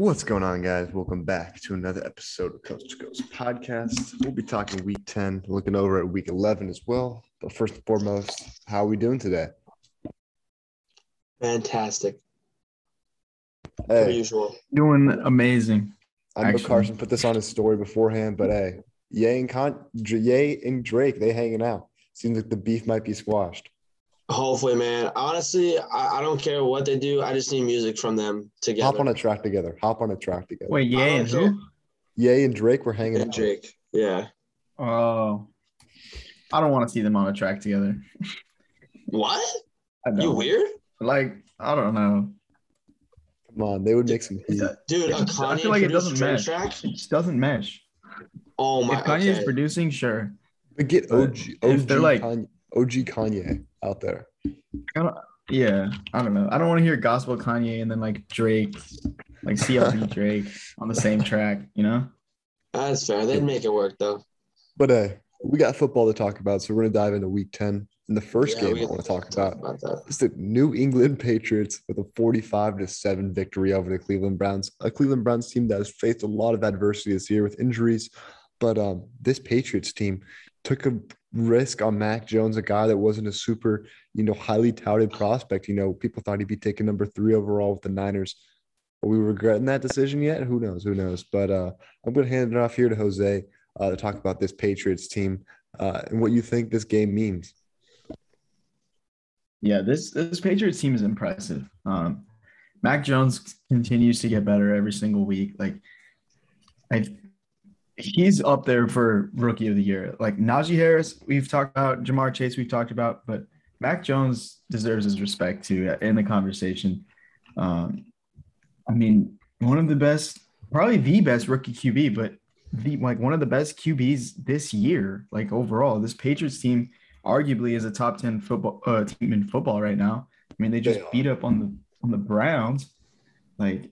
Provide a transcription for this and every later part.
What's going on, guys? Welcome back to another episode of Coast to Coast podcast. We'll be talking week 10, looking over at week 11 as well. But first and foremost, how are we doing today? Fantastic. Per usual. Doing amazing. I know actually. Carson put this on his story beforehand, but hey, Ye and Con- Ye and Drake, they hanging out. Seems like the beef might be squashed. Hopefully, man. Honestly, I, I don't care what they do. I just need music from them together. Hop on a track together. Hop on a track together. Wait, I yeah, and who? Ye and Drake were hanging And out. Drake. Yeah. Oh, I don't want to see them on a track together. What? I You weird? Like, I don't know. Come on, they would make some heat. Dude, a I Kanye feel like it doesn't Drake match. track? It just doesn't mesh. Oh my if Kanye's okay. producing, sure. But get But OG, if they're like- Kanye, OG Kanye out there. I don't, yeah, I don't know. I don't want to hear gospel Kanye and then like Drake, like CLB Drake on the same track. You know? That's fair. They'd make it work though. But hey, we got football to talk about, so we're gonna dive into week 10. And the first Yeah, game we I want to talk about about that. is the New England Patriots with a 45 to 7 victory over the Cleveland Browns. A Cleveland Browns team that has faced a lot of adversity this year with injuries. But um, this Patriots team took a risk on Mac Jones, a guy that wasn't a super, you know, highly touted prospect. You know, people thought he'd be taken number three overall with the Niners. Are we regretting that decision yet? Who knows? Who knows? But uh, I'm going to hand it off here to Jose uh, to talk about this Patriots team uh, and what you think this game means. Yeah, this this Patriots team is impressive. Um, Mac Jones continues to get better every single week. Like, I, he's up there for rookie of the year. Like Najee Harris, we've talked about Ja'Marr Chase, we've talked about, but Mac Jones deserves his respect too in the conversation. Um, I mean, one of the best, probably the best rookie QB, but the like one of the best QBs this year. Like overall, this Patriots team arguably is a top 10 football uh, team in football right now. I mean, they just They beat up on the on the Browns. Like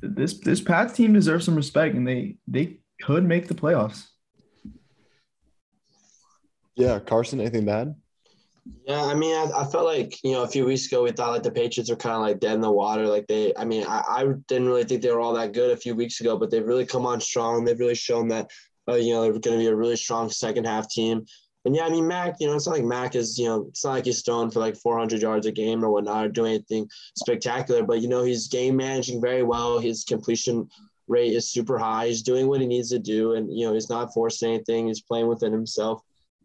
this this Pats team deserves some respect and they they could make the playoffs. Yeah, Carson, anything bad? Yeah, I mean, I, I felt like you know a few weeks ago we thought like the Patriots were kind of like dead in the water. Like they, I mean, I, I didn't really think they were all that good a few weeks ago, but they've really come on strong. They've really shown that uh, you know they're going to be a really strong second half team. And yeah, I mean, Mac, you know, it's not like Mac is, you know, it's not like he's throwing for like 400 yards a game or whatnot or doing anything spectacular, but you know, he's game managing very well. His completion rate is super high. He's doing what he needs to do, and you know, he's not forcing anything. He's playing within himself.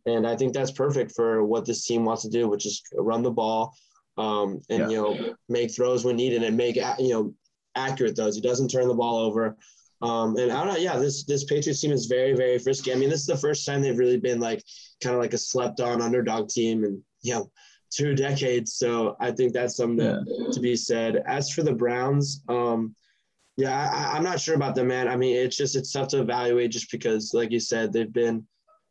And I think that's perfect for what this team wants to do, which is run the ball, um, and Yeah. you know make throws when needed and make you know accurate throws. He doesn't turn the ball over. Um, and I don't know, yeah, this this Patriots team is very very frisky. I mean, this is the first time they've really been like kind of like a slept on underdog team, and you know two decades. So I think that's something to, to be said. As for the Browns, um, yeah, I, I'm not sure about them, man. I mean, it's just it's tough to evaluate just because, like you said, they've been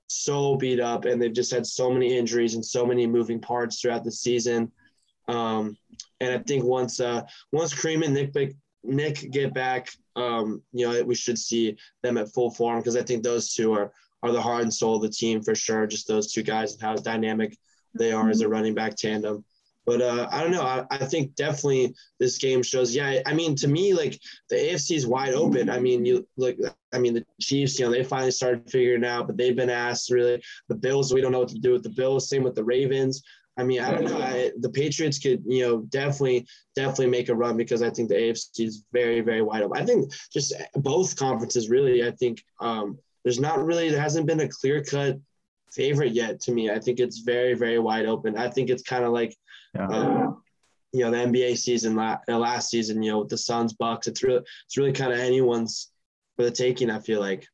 so beat up and they've just had so many injuries and so many moving parts throughout the season. Um, and I think once uh, once Kareem and Nick Nick get back, um, you know, we should see them at full form because I think those two are are the heart and soul of the team for sure. Just those two guys and how dynamic they are as a running back tandem. But uh, I don't know. I, I think definitely this game shows. Yeah, I mean, to me, like the AFC is wide open. I mean, you look. I mean, the Chiefs. You know, they finally started figuring out, but they've been asked really. The Bills, we don't know what to do with the Bills. Same with the Ravens. I mean, I don't know. I, the Patriots could, you know, definitely, definitely make a run because I think the AFC is very, very wide open. I think just both conferences really. I think um, there's not really there hasn't been a clear cut favorite yet to me. I think it's very, very wide open. I think it's kind of like Yeah. um, you know the NBA season la- uh, last season. You know with the Suns, Bucks. It's really it's really kind of anyone's for the taking. I feel like.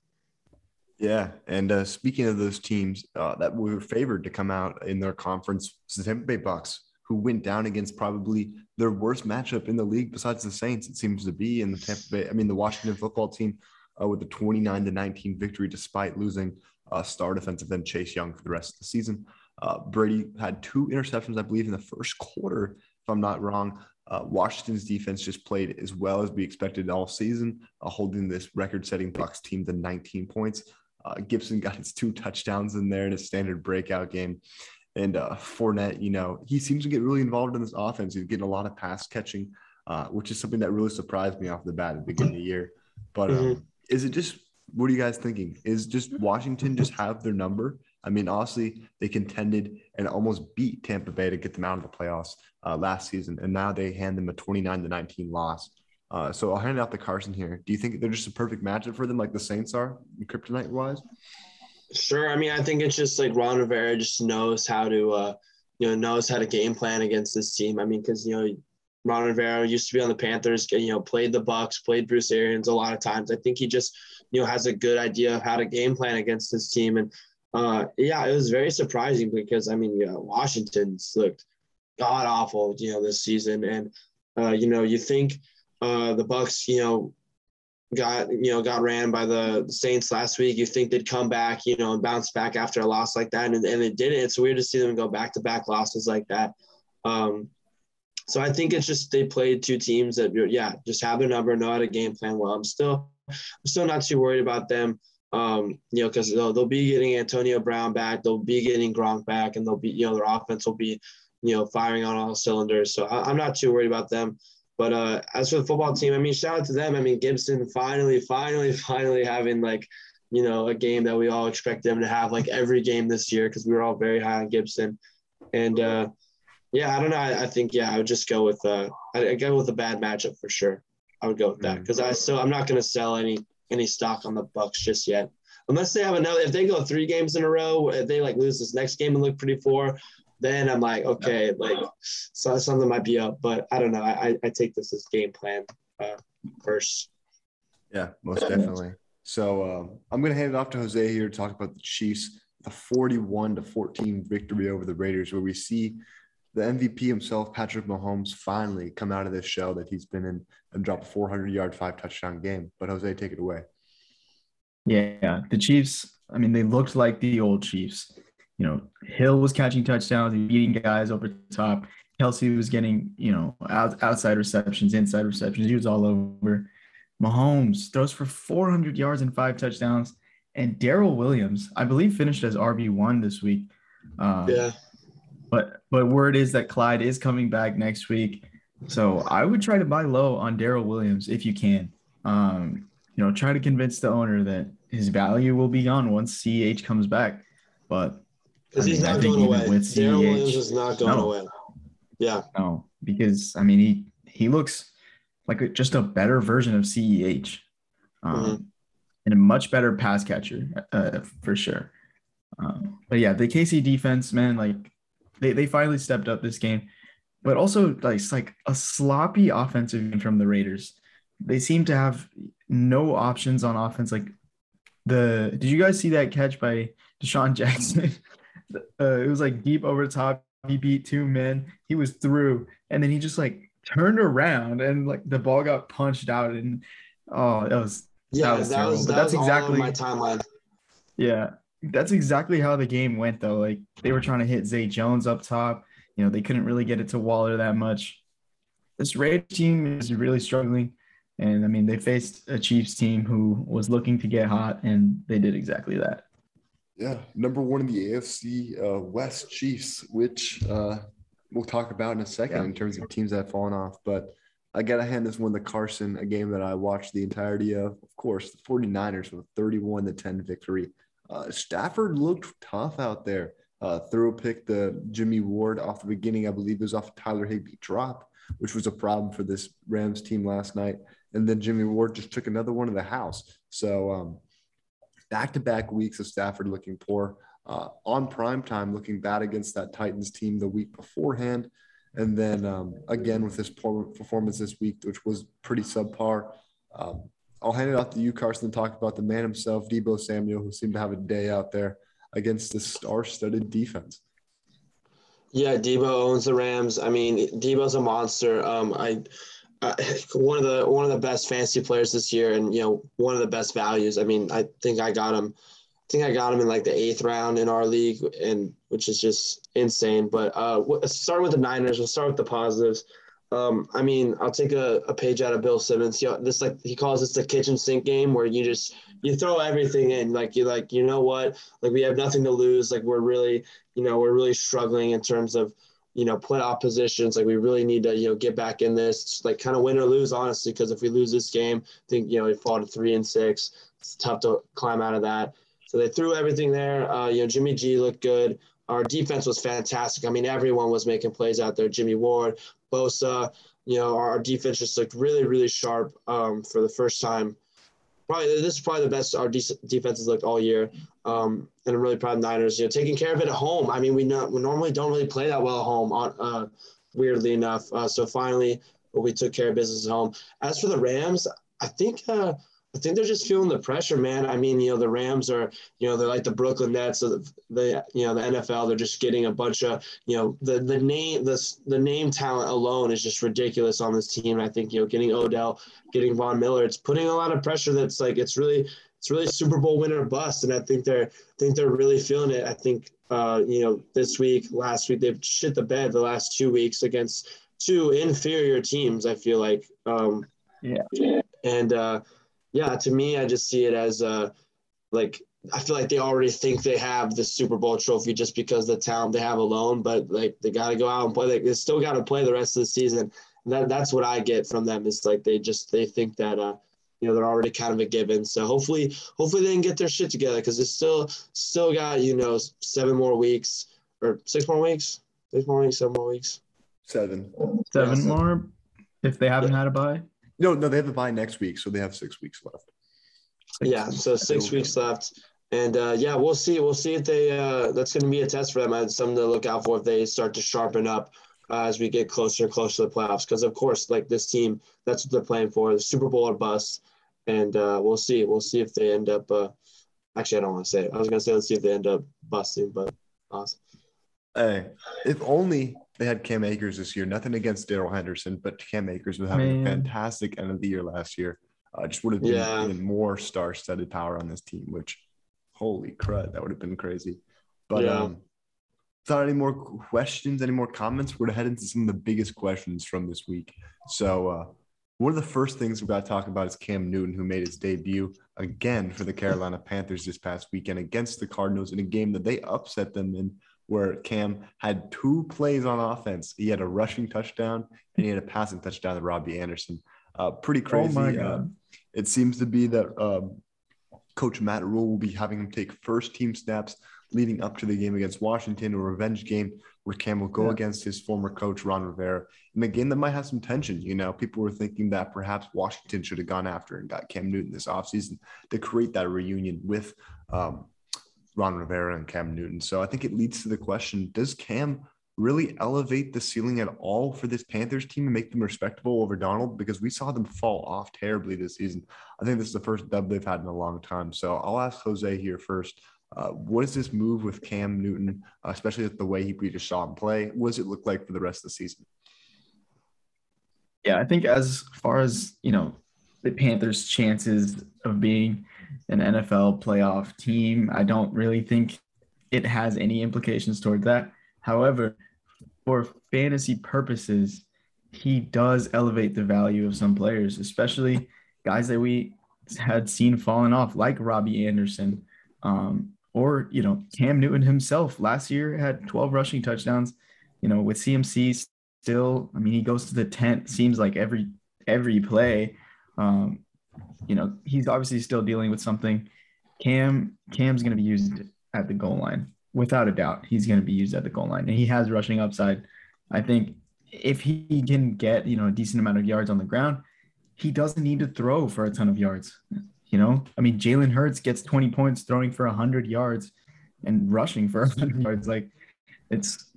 Yeah, and uh, speaking of those teams uh, that were favored to come out in their conference, it's the Tampa Bay Bucs, who went down against probably their worst matchup in the league besides the Saints. It seems to be in the Tampa Bay. I mean, the Washington Football Team uh, with a 29 to 19 victory despite losing uh, star defensive end Chase Young for the rest of the season. Uh, Brady had two interceptions, I believe, in the first quarter, if I'm not wrong. Uh, Washington's defense just played as well as we expected all season, uh, holding this record-setting Bucs team to 19 points. Uh, Gibson got his two touchdowns in there in a standard breakout game. And uh, Fournette, you know, he seems to get really involved in this offense. He's getting a lot of pass catching uh, which is something that really surprised me off the bat at the beginning of the year. But um, Mhm. is it just what are you guys thinking? Is just Washington just have their number? I mean, honestly, they contended and almost beat Tampa Bay to get them out of the playoffs uh, last season, and now they hand them a 29 to 19 loss. Uh, so I'll hand out the Carson here. Do you think they're just a perfect matchup for them, like the Saints are, kryptonite wise? Sure. I mean, I think it's just like Ron Rivera just knows how to, uh, you know, knows how to game plan against this team. I mean, because you know, Ron Rivera used to be on the Panthers. You know, played the Bucs, played Bruce Arians a lot of times. I think he just, you know, has a good idea of how to game plan against this team. And uh, yeah, it was very surprising because I mean, yeah, Washington's looked god awful, you know, this season. And uh, you know, you think uh, the Bucs, you know, got you know got ran by the Saints last week. You think they'd come back, you know, and bounce back after a loss like that, and, and they didn't. It's weird to see them go back to back losses like that. Um, so I think it's just they played two teams that yeah just have their number, know how to game plan well. I'm still I'm still not too worried about them. Um, you know, because they'll, they'll be getting Antonio Brown back, they'll be getting Gronk back, and they'll be you know their offense will be you know firing on all cylinders. So I, I'm not too worried about them. But uh, as for the football team, I mean, shout out to them. I mean, Gibson finally, finally, finally having like, you know, a game that we all expect them to have like every game this year because we were all very high on Gibson. And uh, yeah, I don't know. I, I think yeah, I would just go with uh, I, I go with a bad matchup for sure. I would go with that because I still I'm not going to sell any any stock on the Bucs just yet. Unless they have another, if they go three games in a row, if they like lose this next game and look pretty poor, then I'm like, okay, like so something might be up, but I don't know. I, I take this as game plan uh, first. Yeah, most definitely. So um, I'm going to hand it off to Jose here to talk about the Chiefs, the 41 to 14 victory over the Raiders, where we see the MVP himself, Patrick Mahomes, finally come out of this shell that he's been in and drop a 400 yard, five touchdown game. But Jose, take it away. Yeah, the Chiefs. I mean, they looked like the old Chiefs. You know, Hill was catching touchdowns and beating guys over the top. Kelsey was getting, you know, out, outside receptions, inside receptions. He was all over. Mahomes throws for 400 yards and five touchdowns. And Darrel Williams, I believe, finished as RB one this week. Um, Yeah, But but word is that Clyde is coming back next week. So I would try to buy low on Darrel Williams if you can. Um, you know, try to convince the owner that his value will be gone once CH comes back. But because I he's mean, not think going away. with Darrel Williams is not going no. away. Yeah, no, because I mean he he looks like a, just a better version of CEH, um, Mhm. and a much better pass catcher uh, for sure. Um, but yeah, the KC defense, man, like they, they finally stepped up this game, but also like it's like a sloppy offensive game from the Raiders. They seem to have no options on offense. Like the did you guys see that catch by DeSean Jackson? uh, it was like deep over top. He beat two men. He was through, and then he just like turned around and like the ball got punched out. And oh, that was yeah, that was that terrible, was but that's was exactly- my timeline. yeah, that's exactly how the game went though. Like they were trying to hit Zay Jones up top. You know, they couldn't really get it to Waller that much. This Raiders team is really struggling. And I mean, they faced a Chiefs team who was looking to get hot, and they did exactly that. Yeah, number one in the AFC uh, West Chiefs, which uh, we'll talk about in a second Yeah. in terms of teams that have fallen off. But I got to hand this one to Carson, a game that I watched the entirety of. Of course, the 49ers with a 31 to 10 victory. Uh, Stafford looked tough out there. Uh, throw pick the Jimmy Ward off the beginning, I believe it was off Tyler Higbee drop, which was a problem for this Rams team last night. And then Jimmy Ward just took another one to the house. So, back to back weeks of Stafford looking poor. Uh, on prime time, looking bad against that Titans team the week beforehand. And then um, again with this poor performance this week, which was pretty subpar. Um, I'll hand it off to you, Carson, to talk about the man himself, Deebo Samuel, who seemed to have a day out there against the star studded defense. Yeah, Deebo owns the Rams. I mean, Deebo's a monster. Um, I, uh, one of the one of the best fantasy players this year, and you know one of the best values. I mean, I think I got him. I think I got him in like the eighth round in our league, and which is just insane. But uh, start with the Niners. We'll start with the positives. Um, I mean, I'll take a, a page out of Bill Simmons. He, this like he calls this the kitchen sink game, where you just you throw everything in. Like you like you know what? Like we have nothing to lose. Like we're really you know we're really struggling in terms of you know, playoff positions. Like we really need to, you know, get back in this, like kind of win or lose, honestly, because if we lose this game, I think, you know, we fall to three and six. It's tough to climb out of that. So they threw everything there. Uh, you know, Jimmy G looked good. Our defense was fantastic. I mean, everyone was making plays out there. Jimmy Ward, Bosa, you know, our, defense just looked really, really sharp um, for the first time. Probably this is probably the best our de- defense has looked all year. Um, and I'm really proud of Niners. You know, taking care of it at home. I mean, we not, we normally don't really play that well at home. On uh, weirdly enough, uh, so finally we took care of business at home. As for the Rams, I think uh, I think they're just feeling the pressure, man. I mean, you know, the Rams are, you know, they're like the Brooklyn Nets of the, you know, the NFL. They're just getting a bunch of, you know, the the name the the name talent alone is just ridiculous on this team. I think you know, getting Odell, getting Von Miller, it's putting a lot of pressure. That's like it's really it's really Super Bowl winner bust, and I think they're I think they're really feeling it. I think uh, you know this week, last week they've shit the bed the last two weeks against two inferior teams. I feel like, um, yeah, and. uh yeah, to me, I just see it as uh, like I feel like they already think they have the Super Bowl trophy just because the talent they have alone, but like they got to go out and play. Like, they still got to play the rest of the season. that that's what I get from them. Is like they just they think that uh, you know they're already kind of a given. So hopefully hopefully they can get their shit together because they still still got you know seven more weeks or six more weeks, six more weeks, seven more weeks, seven, seven yeah, more if they haven't yeah. had a bye. No, no, they have a bye next week, so they have six weeks left. Six yeah, so six weeks left. And uh, yeah, we'll see. We'll see if they. Uh, that's going to be a test for them. and something to look out for if they start to sharpen up uh, as we get closer and closer to the playoffs. Because of course, like this team, that's what they're playing for: the Super Bowl or bust. And uh, we'll see. We'll see if they end up. Uh, actually, I don't want to say it. I was going to say let's see if they end up busting, but awesome. Hey, if only they had Cam Akers this year. Nothing against Darrell Henderson, but Cam Akers was having Man. a fantastic end of the year last year. Uh, just would have been yeah. even more star-studded power on this team. Which, holy crud, that would have been crazy. But yeah. um, without any more questions, any more comments, we're gonna head into some of the biggest questions from this week. So, uh, one of the first things we've got to talk about is Cam Newton, who made his debut again for the Carolina Panthers this past weekend against the Cardinals in a game that they upset them in where Cam had two plays on offense. He had a rushing touchdown and he had a passing touchdown to Robbie Anderson. Uh, pretty oh crazy. Oh uh, it seems to be that um, Coach Matt Rhule will be having him take first team snaps leading up to the game against Washington, a revenge game where Cam will go yeah. against his former coach Ron Rivera in a game that might have some tension. You know, people were thinking that perhaps Washington should have gone after and got Cam Newton this offseason to create that reunion with um, Ron Rivera and Cam Newton. So I think it leads to the question Does Cam really elevate the ceiling at all for this Panthers team and make them respectable over Donald? Because we saw them fall off terribly this season. I think this is the first dub they've had in a long time. So I'll ask Jose here first. Uh, what does this move with Cam Newton, especially with the way he we just saw him play? What does it look like for the rest of the season? Yeah, I think as far as you know, the Panthers' chances of being an NFL playoff team. I don't really think it has any implications toward that. However, for fantasy purposes, he does elevate the value of some players, especially guys that we had seen falling off, like Robbie Anderson, um, or you know Cam Newton himself. Last year had 12 rushing touchdowns. You know, with CMC still, I mean, he goes to the tent. Seems like every every play. Um, you know, he's obviously still dealing with something. Cam Cam's going to be used at the goal line without a doubt. He's going to be used at the goal line, and he has rushing upside. I think if he can get you know a decent amount of yards on the ground, he doesn't need to throw for a ton of yards. You know, I mean, Jalen Hurts gets 20 points throwing for 100 yards and rushing for 100 yards. Like, it's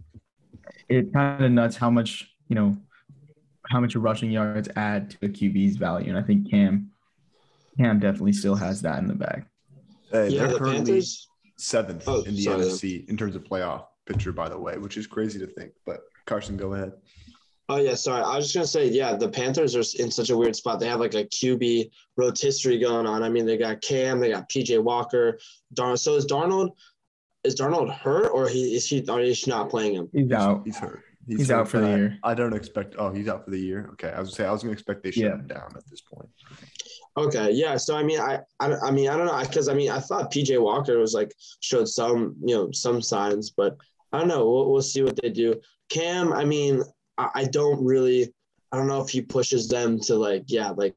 it kind of nuts how much you know how much rushing yards add to a QB's value, and I think Cam Cam definitely still has that in the bag. Uh, yeah, the Panthers seventh oh, in the sorry, NFC in terms of playoff picture, by the way, which is crazy to think. But Carson, go ahead. Oh yeah, sorry. I was just gonna say, yeah, the Panthers are in such a weird spot. They have like a QB rotisserie going on. I mean, they got Cam, they got PJ Walker, Darnold. So is Darnold is Darnold hurt or he is he or is not playing him? He's out. He's hurt. He's, he's out for the year. I don't expect. Oh, he's out for the year. Okay, I was gonna say I was gonna expect they shut yeah. him down at this point. Okay, yeah. So I mean, I, I, I mean, I don't know, because I mean, I thought PJ Walker was like showed some, you know, some signs, but I don't know. We'll, we'll see what they do. Cam, I mean, I, I don't really, I don't know if he pushes them to like, yeah, like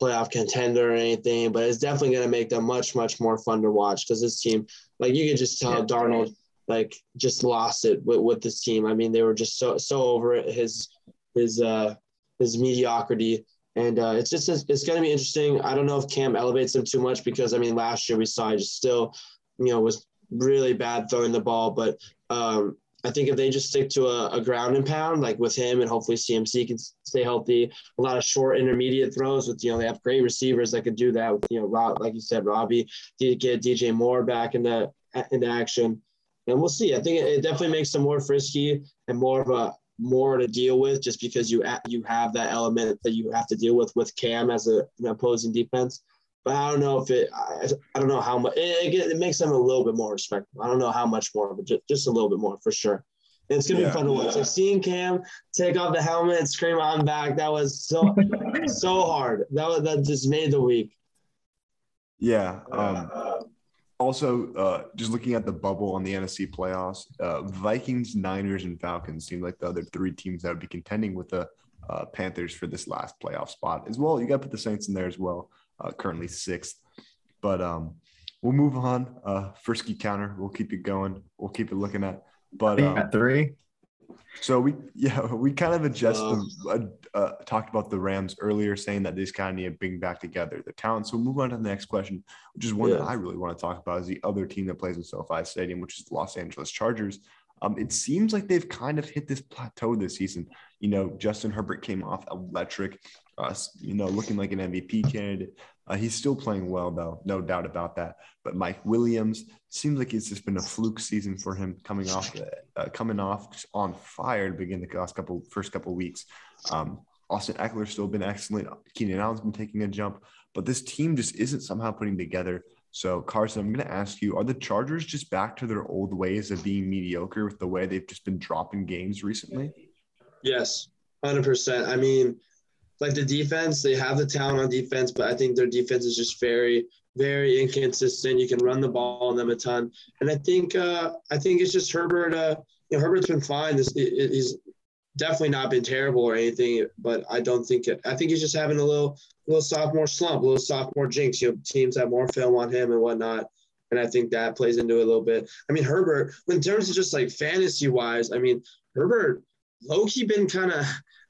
playoff contender or anything, but it's definitely going to make them much, much more fun to watch because this team, like you can just tell yeah. Darnold, like just lost it with, with this team. I mean, they were just so, so over it. His, his, uh, his mediocrity. And uh, it's just, it's going to be interesting. I don't know if Cam elevates them too much because I mean, last year we saw he just still, you know, was really bad throwing the ball, but um, I think if they just stick to a, a, ground and pound, like with him, and hopefully CMC can stay healthy, a lot of short intermediate throws with, you know, they have great receivers that could do that with, you know, Rob, like you said, Robbie, get DJ Moore back into, into action. And we'll see. I think it definitely makes them more frisky and more of a more to deal with just because you you have that element that you have to deal with with Cam as a, an opposing defense. But I don't know if it, I, I don't know how much, it, it, makes them a little bit more respectful. I don't know how much more, but just, just a little bit more for sure. And it's gonna yeah. be fun to watch. Like seeing Cam take off the helmet and scream "I'm back." That was so so hard. That was that just made the week. Yeah. Um, also, uh, just looking at the bubble on the NFC playoffs, uh, Vikings, Niners, and Falcons seem like the other three teams that would be contending with the uh, Panthers for this last playoff spot as well. You got to put the Saints in there as well uh, currently sixth. But um, we'll move on. Uh, Frisky counter. We'll keep it going. We'll keep it looking at. But um, at three. So we yeah we kind of adjust uh, uh, talked about the Rams earlier, saying that these kind of need to bring back together the talent. So we'll move on to the next question, which is one yeah. that I really want to talk about. Is the other team that plays in SoFi Stadium, which is the Los Angeles Chargers. Um, it seems like they've kind of hit this plateau this season. You know, Justin Herbert came off electric, uh, you know, looking like an MVP candidate. Uh, he's still playing well, though, no doubt about that. But Mike Williams seems like it's just been a fluke season for him, coming off, uh, coming off on fire to begin the last couple, first couple weeks. Um, Austin Ekeler's still been excellent. Keenan Allen's been taking a jump, but this team just isn't somehow putting together so, Carson, I'm going to ask you: Are the Chargers just back to their old ways of being mediocre with the way they've just been dropping games recently? Yes, hundred percent. I mean, like the defense, they have the talent on defense, but I think their defense is just very, very inconsistent. You can run the ball on them a ton, and I think, uh, I think it's just Herbert. Uh, you know, Herbert's been fine. This he's definitely not been terrible or anything, but I don't think it. I think he's just having a little little sophomore slump, a little sophomore jinx. You know, teams have more film on him and whatnot. And I think that plays into it a little bit. I mean, Herbert, in terms of just like fantasy wise, I mean, Herbert low key been kind of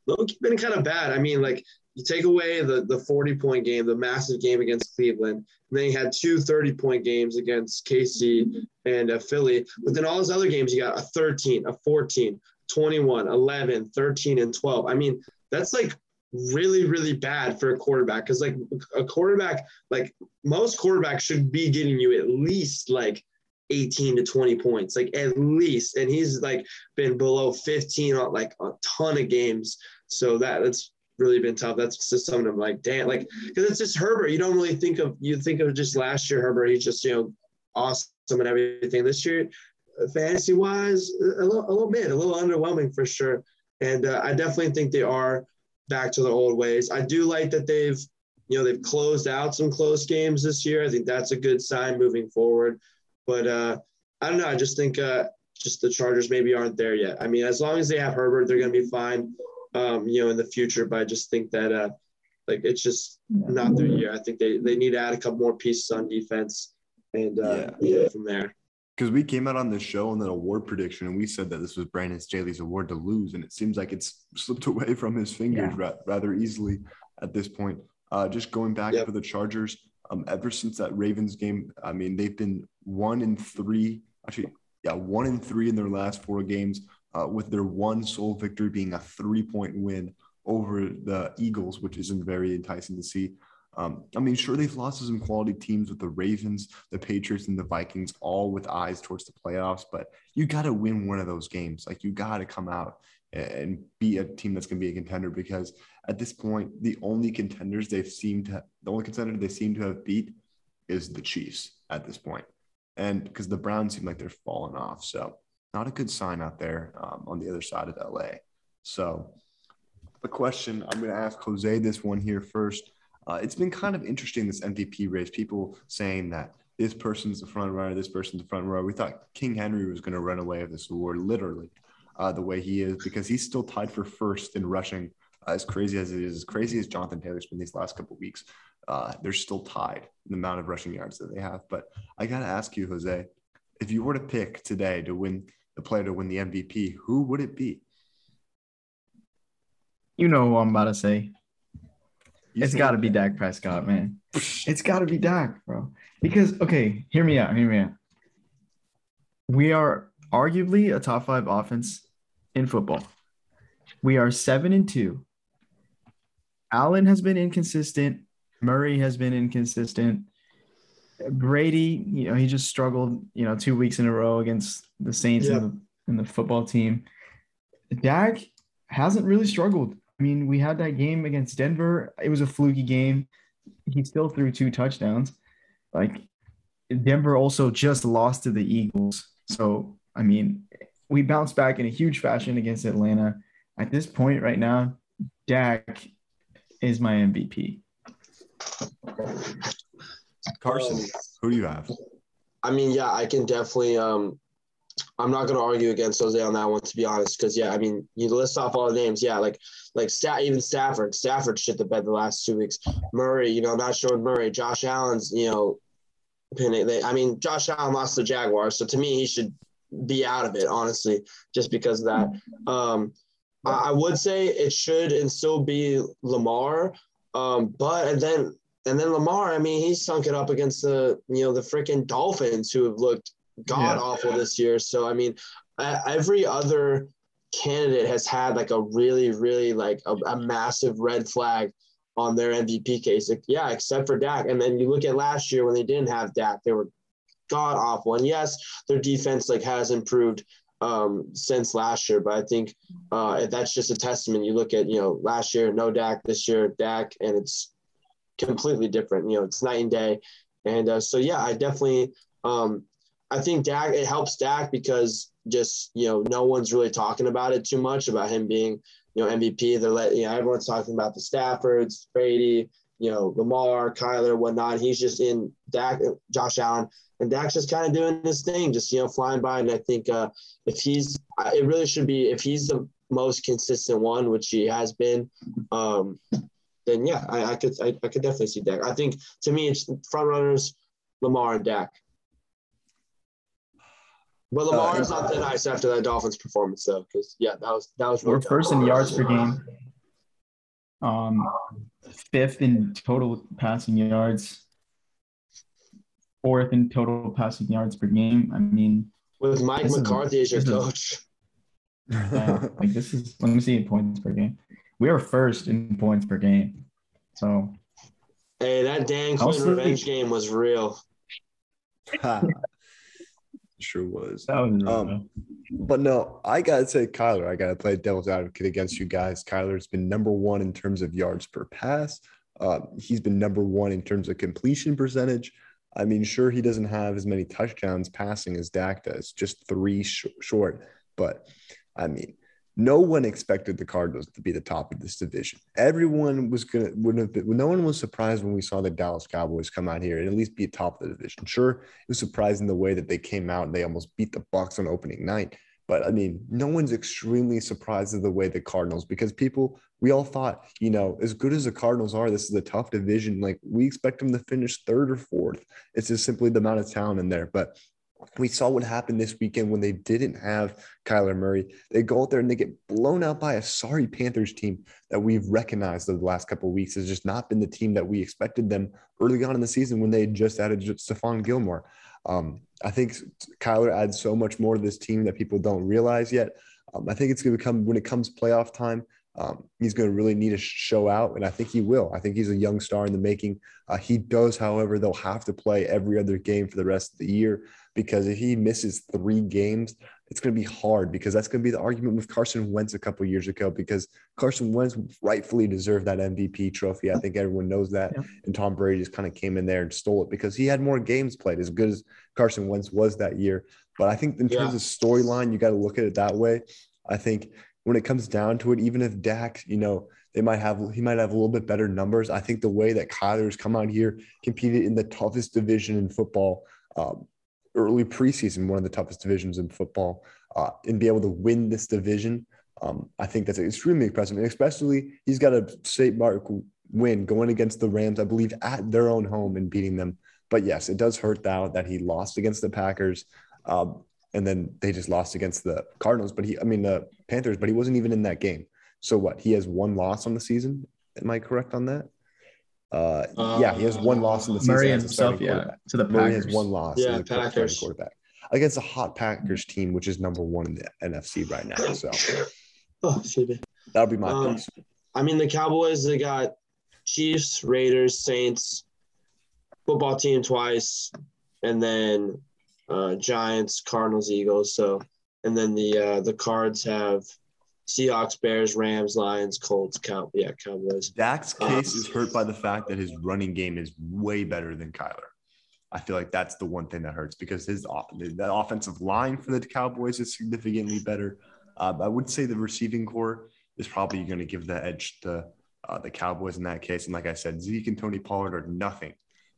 low key been kind of bad. I mean, like you take away the the 40 point game, the massive game against Cleveland, and then he had two 30 point games against KC and uh, Philly. But then all those other games, you got a 13, a 14, 21, 11, 13, and 12. I mean, that's like really, really bad for a quarterback because, like, a quarterback, like, most quarterbacks should be getting you at least like 18 to 20 points, like, at least. And he's like been below 15 on like a ton of games. So that that's really been tough. That's just something I'm like, damn, like, because it's just Herbert. You don't really think of, you think of just last year, Herbert, he's just, you know, awesome and everything. This year, fantasy wise, a little, a little mid, a little underwhelming for sure. And uh, I definitely think they are back to their old ways. I do like that they've, you know, they've closed out some close games this year. I think that's a good sign moving forward. But uh, I don't know. I just think uh, just the Chargers maybe aren't there yet. I mean, as long as they have Herbert, they're going to be fine. Um, you know, in the future. But I just think that uh, like it's just not their year. I think they they need to add a couple more pieces on defense and uh, yeah. from there because we came out on the show on an award prediction and we said that this was Brandon Staley's award to lose, and it seems like it's slipped away from his fingers yeah. ra- rather easily at this point. Uh, just going back yep. for the Chargers, um, ever since that Ravens game, I mean, they've been one in three, actually, yeah, one in three in their last four games, uh, with their one sole victory being a three point win over the Eagles, which isn't very enticing to see. Um, I mean, sure, they've lost to some quality teams with the Ravens, the Patriots, and the Vikings, all with eyes towards the playoffs. But you got to win one of those games. Like you got to come out and be a team that's going to be a contender because at this point, the only contenders they've seemed to, the only contender they seem to have beat is the Chiefs at this point. And because the Browns seem like they're falling off. So not a good sign out there um, on the other side of LA. So the question I'm going to ask Jose this one here first. Uh, it's been kind of interesting this MVP race. People saying that this person's the front runner, this person's the front runner. We thought King Henry was going to run away with this award, literally, uh, the way he is, because he's still tied for first in rushing. Uh, as crazy as it is, as crazy as Jonathan Taylor's been these last couple weeks, uh, they're still tied in the amount of rushing yards that they have. But I got to ask you, Jose, if you were to pick today to win the player to win the MVP, who would it be? You know what I'm about to say. You it's got to be Dak Prescott, man. it's got to be Dak, bro. Because okay, hear me out. Hear me out. We are arguably a top five offense in football. We are seven and two. Allen has been inconsistent. Murray has been inconsistent. Brady, you know, he just struggled, you know, two weeks in a row against the Saints yeah. and, the, and the football team. Dak hasn't really struggled. I mean, we had that game against Denver. It was a fluky game. He still threw two touchdowns. Like Denver also just lost to the Eagles. So, I mean, we bounced back in a huge fashion against Atlanta. At this point right now, Dak is my MVP. Carson, who do you have? I mean, yeah, I can definitely um I'm not going to argue against Jose on that one, to be honest, because yeah, I mean, you list off all the names, yeah, like like Stat, even Stafford, Stafford shit the bed the last two weeks. Murray, you know, not sure with Murray. Josh Allen's, you know, pinning. They, I mean, Josh Allen lost the Jaguars, so to me, he should be out of it, honestly, just because of that. Um, I, I would say it should and still be Lamar, um, but and then and then Lamar, I mean, he sunk it up against the you know the freaking Dolphins, who have looked god yeah. awful this year. So I mean, every other candidate has had like a really, really like a, a massive red flag on their MVP case. Like, yeah, except for Dak. And then you look at last year when they didn't have Dak, they were god awful. And yes, their defense like has improved um, since last year, but I think uh, that's just a testament. You look at you know last year no Dak, this year Dak, and it's completely different. You know, it's night and day. And uh, so yeah, I definitely um, I think Dak it helps Dak because just you know no one's really talking about it too much about him being you know MVP. They're let you know everyone's talking about the Staffords, Brady, you know Lamar, Kyler, whatnot. He's just in Dak, Josh Allen, and Dak's just kind of doing his thing, just you know flying by. And I think uh, if he's, it really should be if he's the most consistent one, which he has been. Um, then yeah, I, I could I, I could definitely see Dak. I think to me it's front runners, Lamar and Dak. But Lamar's uh, not that nice after that Dolphins performance, though, because yeah, that was that was. We're first in yards per game. Um, fifth in total passing yards. Fourth in total passing yards per game. I mean, with Mike McCarthy is, as your coach. Is, yeah, like this is. Let me see points per game. We are first in points per game. So. Hey, that Dan Quinn revenge game was real. sure was. was um, but no, I gotta say, Kyler, I gotta play devil's advocate against you guys. Kyler's been number one in terms of yards per pass. Uh, he's been number one in terms of completion percentage. I mean, sure, he doesn't have as many touchdowns passing as Dak does, just three sh- short. But I mean, no one expected the Cardinals to be the top of this division. Everyone was gonna wouldn't have been. No one was surprised when we saw the Dallas Cowboys come out here and at least be top of the division. Sure, it was surprising the way that they came out and they almost beat the Bucs on opening night. But I mean, no one's extremely surprised at the way the Cardinals because people we all thought, you know, as good as the Cardinals are, this is a tough division. Like we expect them to finish third or fourth. It's just simply the amount of talent in there. But we saw what happened this weekend when they didn't have Kyler Murray. They go out there and they get blown out by a sorry Panthers team that we've recognized over the last couple of weeks has just not been the team that we expected them early on in the season when they just added Stephon Gilmore. Um, I think Kyler adds so much more to this team that people don't realize yet. Um, I think it's going to become when it comes playoff time. Um, he's going to really need to show out, and I think he will. I think he's a young star in the making. Uh, he does, however, they'll have to play every other game for the rest of the year because if he misses three games, it's going to be hard because that's going to be the argument with Carson Wentz a couple years ago because Carson Wentz rightfully deserved that MVP trophy. I think everyone knows that. Yeah. And Tom Brady just kind of came in there and stole it because he had more games played, as good as Carson Wentz was that year. But I think in terms yeah. of storyline, you got to look at it that way. I think when it comes down to it, even if Dak, you know, they might have he might have a little bit better numbers. I think the way that Kyler's come out here, competed in the toughest division in football, um, early preseason, one of the toughest divisions in football, uh, and be able to win this division. Um, I think that's extremely impressive, and especially he's got a state mark win going against the Rams, I believe, at their own home and beating them. But yes, it does hurt now that he lost against the Packers. Um, and then they just lost against the Cardinals, but he, I mean, the Panthers, but he wasn't even in that game. So what? He has one loss on the season. Am I correct on that? Uh, uh yeah, he has one loss in the season. Murray himself, yeah, to the Packers. Murray has one loss. Yeah, Packers quarterback against a hot Packers team, which is number one in the NFC right now. So, oh, that'll be my um, I mean, the Cowboys they got Chiefs, Raiders, Saints, football team twice, and then uh, Giants, Cardinals, Eagles. So, and then the uh, the Cards have Seahawks, Bears, Rams, Lions, Colts, Cow yeah, Cowboys. Dak's um, case um, is hurt by the fact that his running game is way better than Kyler. I feel like that's the one thing that hurts because his the offensive line for the Cowboys is significantly better. Uh, I would say the receiving corps is probably going to give the edge to uh, the Cowboys in that case. And like I said, Zeke and Tony Pollard are nothing,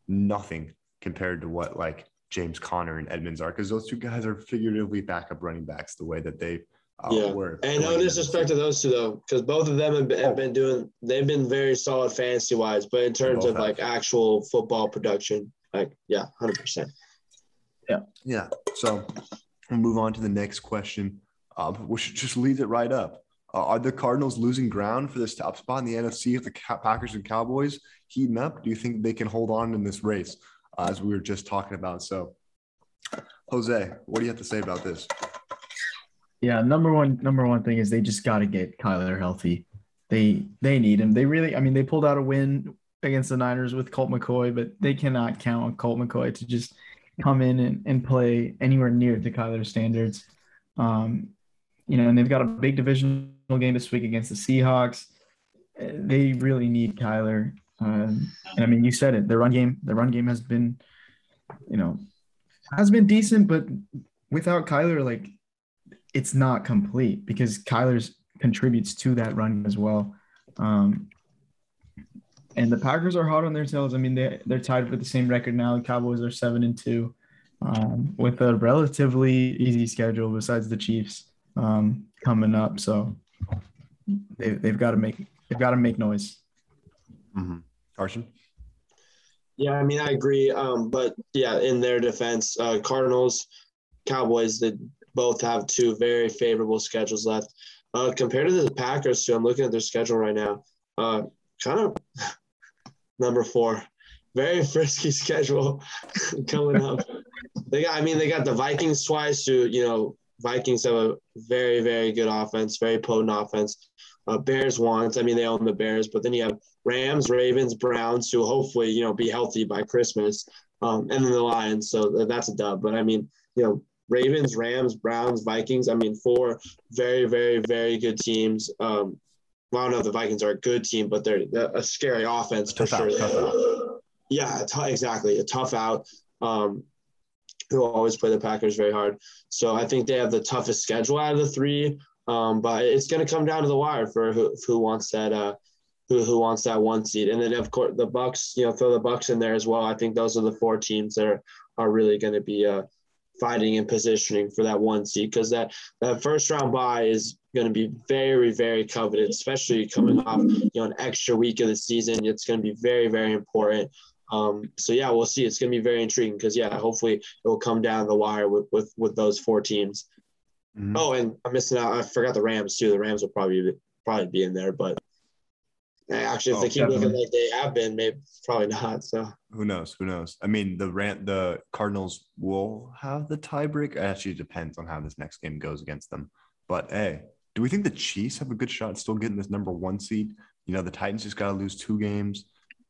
nothing compared to what like James Conner and Edmonds are, because those two guys are figuratively backup running backs the way that they uh, yeah. were. And no disrespect to those two though, because both of them have been, have been, doing. They've been very solid fantasy wise, but in terms of have. like actual football production, like yeah, hundred percent. Yeah. Yeah. So we'll move on to the next question. Um, which just leads it right up. Uh, are the Cardinals losing ground for this top spot in the NFC if the Packers and Cowboys heating up? Do you think they can hold on in this race? As we were just talking about. So, Jose, what do you have to say about this? Yeah, number one, number one thing is they just got to get Kyler healthy. They they need him. They really, I mean, they pulled out a win against the Niners with Colt McCoy, but they cannot count on Colt McCoy to just come in and, and play anywhere near to Kyler standards. Um, you know, and they've got a big divisional game this week against the Seahawks. They really need Kyler. Um, and I mean, you said it. The run game, the run game has been, you know, has been decent, but without Kyler, like, it's not complete because Kyler's contributes to that run as well. Um, and the Packers are hot on their tails. I mean, they they're tied with the same record now. The Cowboys are seven and two, um, with a relatively easy schedule besides the Chiefs um, coming up. So they they've got to make they've got to make noise. Mm-hmm. Carson? Yeah, I mean, I agree. Um, but yeah, in their defense, uh, Cardinals, Cowboys, they both have two very favorable schedules left. Uh, compared to the Packers, too, I'm looking at their schedule right now. Uh, kind of number four, very frisky schedule coming up. they got, I mean, they got the Vikings twice. Who you know, Vikings have a very, very good offense, very potent offense. Uh, Bears once. I mean, they own the Bears, but then you have Rams, Ravens, Browns, who hopefully you know be healthy by Christmas, um, and then the Lions. So that's a dub. But I mean, you know, Ravens, Rams, Browns, Vikings. I mean, four very, very, very good teams. Um, well, I don't know if the Vikings are a good team, but they're a scary offense for tough sure. Out, yeah, t- exactly. A tough out. Um, who always play the Packers very hard. So I think they have the toughest schedule out of the three. Um, but it's going to come down to the wire for who, who wants that uh, who, who wants that one seed. And then of course the Bucs, you know, throw the Bucs in there as well. I think those are the four teams that are, are really going to be uh, fighting and positioning for that one seed because that that first round bye is going to be very very coveted, especially coming off you know an extra week of the season. It's going to be very very important. Um, so yeah, we'll see. It's going to be very intriguing because yeah, hopefully it will come down the wire with with with those four teams. Mm-hmm. Oh, and I'm missing out. I forgot the Rams too. The Rams will probably probably be in there, but actually, if oh, they keep definitely. looking like they have been, maybe probably not. So who knows? Who knows? I mean, the rant the Cardinals will have the tiebreak. It actually depends on how this next game goes against them. But hey, do we think the Chiefs have a good shot still getting this number one seed? You know, the Titans just got to lose two games.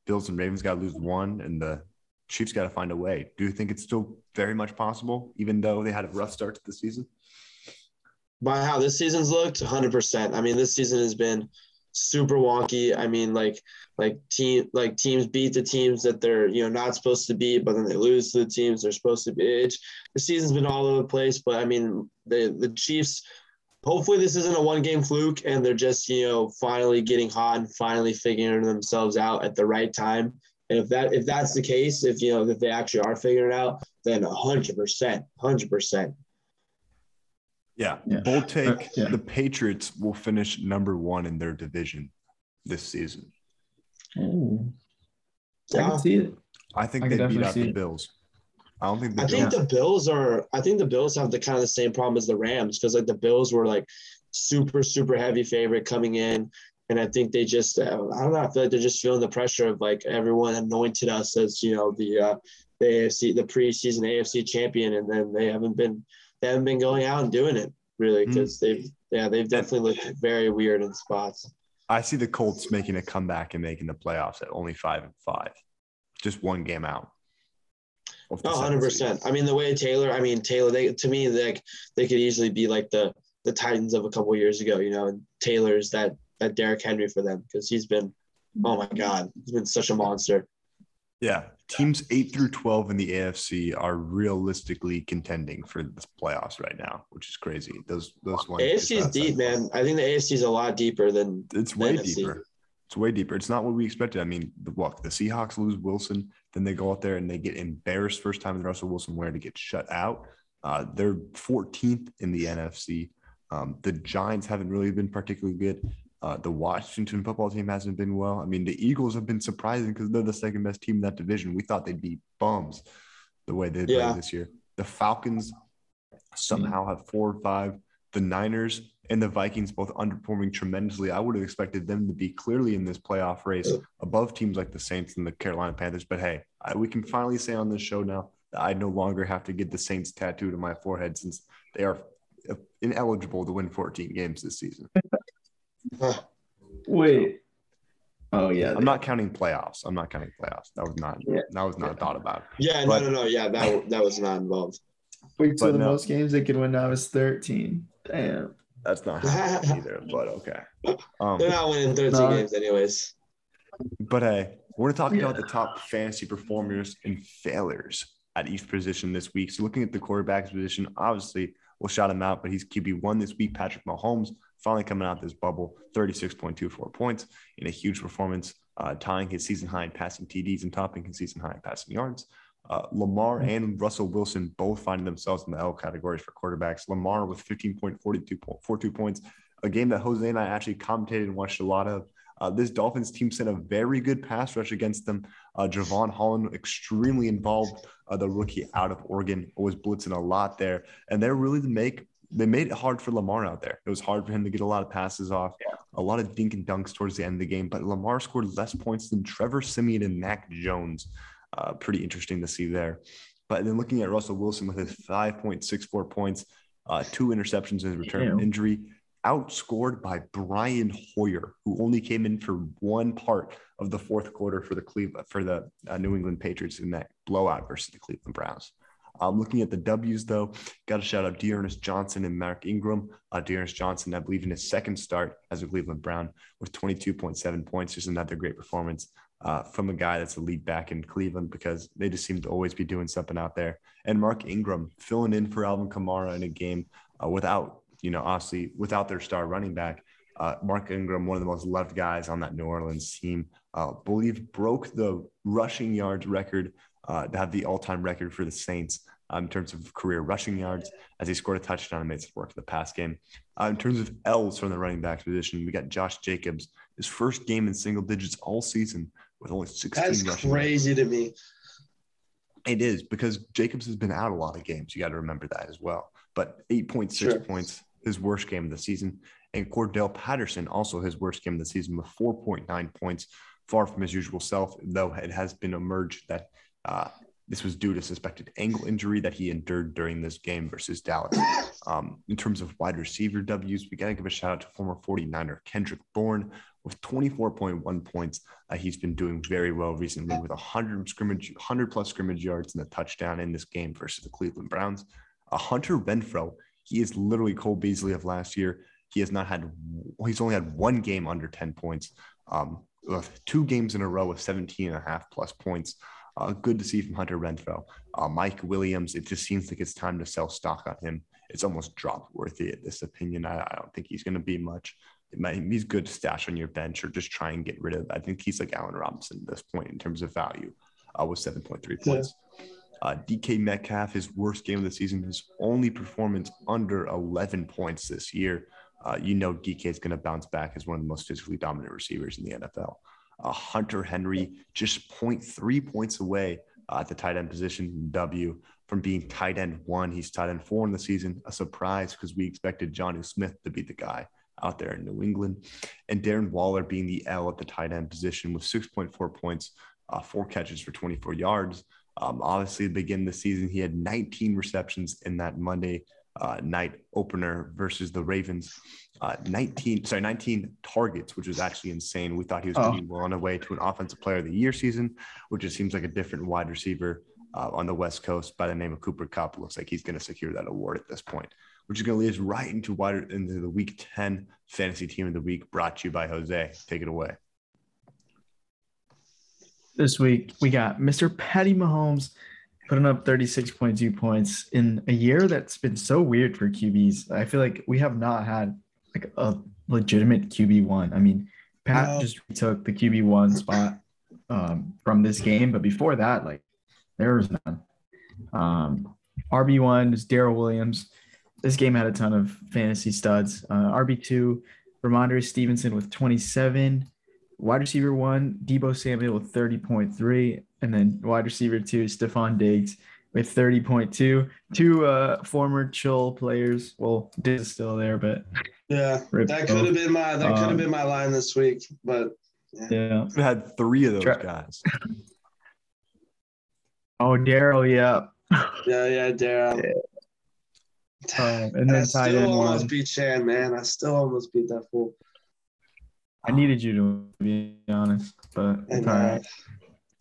Bills and Ravens got to lose one, and the Chiefs got to find a way. Do you think it's still very much possible, even though they had a rough start to the season? By how this season's looked, 100%. I mean, this season has been super wonky. I mean, like like team like teams beat the teams that they're you know not supposed to beat, but then they lose to the teams they're supposed to be. It's, the season's been all over the place, but I mean the the Chiefs hopefully this isn't a one game fluke and they're just you know finally getting hot and finally figuring themselves out at the right time and if that if that's the case if you know if they actually are figuring it out then 100% 100% Yeah. Yeah. Bold take. Uh, yeah. The Patriots will finish number one in their division this season. Ooh. I Yeah. can see it. I think I they beat definitely out the it. Bills. I don't think the I think Bills. the Bills are. I think the Bills have the kind of the same problem as the Rams because like the Bills were like super super heavy favorite coming in, and I think they just uh, I don't know. I feel like they're just feeling the pressure of like everyone anointed us as you know the uh, the AFC the preseason AFC champion, and then they haven't been they haven't been going out and doing it really hmm. because they've yeah they've definitely looked very weird in spots. I see the Colts making a comeback and making the playoffs at only five and five, just one game out. of oh, seventh hundred percent. I mean, the way Taylor, I mean Taylor, they to me like they could easily be like the the Titans of a couple years ago, you know. And Taylor's that that Derrick Henry for them because he's been, oh my god, he's been such a monster. Yeah, teams eight through twelve in the AFC are realistically contending for the playoffs right now, which is crazy. Those those ones. AFC is deep, man. I think the AFC is a lot deeper than It's way NFC. deeper. It's way deeper. It's not what we expected. I mean, the what the Seahawks lose Wilson, then they go out there and they get embarrassed first time in Russell Wilson where to get shut out. Uh, they're 14th in the NFC. Um, the Giants haven't really been particularly good. Uh, the Washington football team hasn't been well. I mean, the Eagles have been surprising because they're the second best team in that division. We thought they'd be bums the way they Yeah. played this year. The Falcons somehow have four or five. The Niners and the Vikings both underperforming tremendously. I would have expected them to be clearly in this playoff race above teams like the Saints and the Carolina Panthers. But hey, I, we can finally say on this show now that I no longer have to get the Saints tattooed on my forehead since they are ineligible to win 14 games this season. Wait. Oh yeah. I'm not counting playoffs. I'm not counting playoffs. That was not Yeah. that was not thought about. Yeah, But- no, no, no. Yeah, that that was not involved. Wait till but the no. most games they could win now is 13. Damn. That's not happening either. But okay. Um, They're not winning 13 No. games anyways. But hey, we're talking to talk about the top fantasy performers and failures at each position this week. So looking at the quarterback's position, obviously we'll shout him out, but he's QB one this week. Patrick Mahomes finally coming out this bubble, 36.24 points in a huge performance, uh, tying his season high in passing TDs and topping his season high in passing yards. Uh, Lamar and Russell Wilson both finding themselves in the L categories for quarterbacks. Lamar with 15.42 points, a game that Jose and I actually commentated and watched a lot of. Uh, this Dolphins team sent a very good pass rush against them. Uh, Jevon Holland extremely involved. Uh, the rookie out of Oregon was blitzing a lot there, and they're really to make they made it hard for Lamar out there. It was hard for him to get a lot of passes off, a lot of dink and dunks towards the end of the game. But Lamar scored less points than Trevor Siemian and Mac Jones. Uh, pretty interesting to see there. But then looking at Russell Wilson with his 5.64 points, uh, two interceptions in his return from injury, outscored by Brian Hoyer, who only came in for one part of the fourth quarter for the Cleveland for the uh, New England Patriots in that blowout versus the Cleveland Browns. Um, looking at the W's though, got to shout out D'Ernest Johnson and Mark Ingram. Uh, D'Ernest Johnson, I believe, in his second start as a Cleveland Brown with 22.7 points, just another great performance uh, from a guy that's a lead back in Cleveland because they just seem to always be doing something out there. And Mark Ingram filling in for Alvin Kamara in a game uh, without, you know, obviously without their star running back. Uh, Mark Ingram, one of the most loved guys on that New Orleans team, uh, believe broke the rushing yards record uh, to have the all-time record for the Saints um, in terms of career rushing yards as he scored a touchdown and made some work of the pass game. Uh, in terms of L's from the running back position, we got Josh Jacobs, his first game in single digits all season with only 16 That's rushing yards. crazy to me. It is because Jacobs has been out a lot of games. You got to remember that as well. But 8.6 Sure. points, his worst game of the season. And Cordarrelle Patterson, also his worst game of the season with 4.9 points, far from his usual self, though it has been emerged that uh, this was due to suspected ankle injury that he endured during this game versus Dallas. Um, in terms of wide receiver W's, we got to give a shout out to former 49er Kendrick Bourne with 24.1 points. Uh, he's been doing very well recently with 100 scrimmage, 100 plus scrimmage yards and a touchdown in this game versus the Cleveland Browns. Uh, Hunter Renfrow, he is literally Cole Beasley of last year. He has not had, he's only had one game under 10 points, um, with two games in a row of 17 and a half plus points. Uh, good to see from Hunter Renfrow. Uh, Mike Williams, it just seems like it's time to sell stock on him it's almost drop worthy at this opinion. I, I don't think he's going to be much. Might, he's good to stash on your bench or just try and get rid of. I think he's like Allen Robinson at this point in terms of value uh, with 7.3 points. Uh, DK Metcalf, his worst game of the season, his only performance under 11 points this year. Uh, you know DK is going to bounce back as one of the most physically dominant receivers in the NFL. Uh, Hunter Henry just 0.3 points away uh, at the tight end position W from being tight end one. He's tight end four in the season. A surprise because we expected Jonnu Smith to be the guy out there in New England. And Darren Waller being the L at the tight end position with 6.4 points, uh, four catches for 24 yards. Um, obviously, to begin the season, he had 19 receptions in that Monday uh, night opener versus the Ravens. Uh, 19, sorry, 19 targets, which was actually insane. We thought he was oh. going to be on the way to an offensive player of the year season, which just seems like a different wide receiver uh, on the West Coast by the name of Cooper Kupp. Looks like he's going to secure that award at this point, which is going to lead us right into wider into the Week 10 fantasy team of the week, brought to you by Jose. Take it away. This week we got Mr. Patty Mahomes putting up 36.2 points in a year that's been so weird for QBs. I feel like we have not had like a legitimate QB one. I mean, Pat no. just took the QB one spot um, from this game, but before that, like there was none. Um, RB one is Darrel Williams. This game had a ton of fantasy studs. Uh, RB two, Rhamondre Stevenson with 27. Wide receiver one, Deebo Samuel with 30.3. And then wide receiver two, Stefon Diggs with 30.2. Two uh, former chill players. Well, Diggs is still there, but yeah, that could have been my that um, could have been my line this week. But yeah, yeah. had three of those Tra- guys. oh, Darrel, yeah. Yeah, yeah, Darrel. Yeah. Um, and then I still almost one. beat Chan, man. I still almost beat that fool. I needed you to be honest, but it's all right.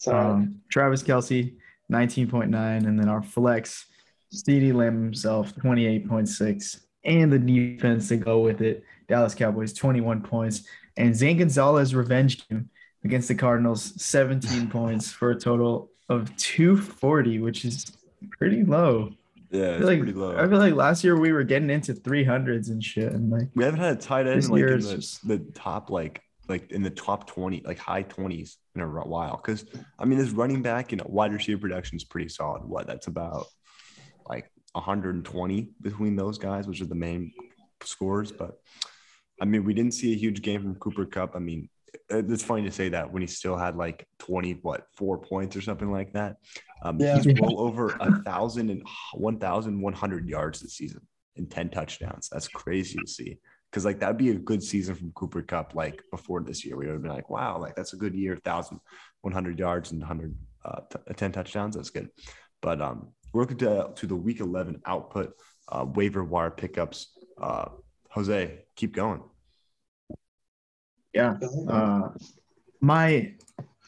Um, Travis Kelce, 19.9, and then our flex, CeeDee Lamb himself, 28.6, and the defense to go with it, Dallas Cowboys, 21 points, and Zane Gonzalez revenge game against the Cardinals, 17 points for a total of 240, which is pretty low. Yeah, it's like, pretty low. I feel like last year we were getting into 300s and shit, and like we haven't had a tight end like in the, just... the top like like in the top 20, like high 20s in a while. Because I mean, this running back, you know, wide receiver production is pretty solid. What that's about like 120 between those guys, which are the main scores. But I mean, we didn't see a huge game from Cooper Kupp. I mean, it's funny to say that when he still had like 20 what four points or something like that um, yeah. he's well over a thousand and 1100 yards this season and 10 touchdowns that's crazy to see because like that'd be a good season from cooper Kupp, like before this year we would have been like wow like that's a good year 1100 yards and 100 uh, t- 10 touchdowns that's good but um we're looking to, to the week 11 output uh, waiver wire pickups uh, jose keep going yeah. Uh, my,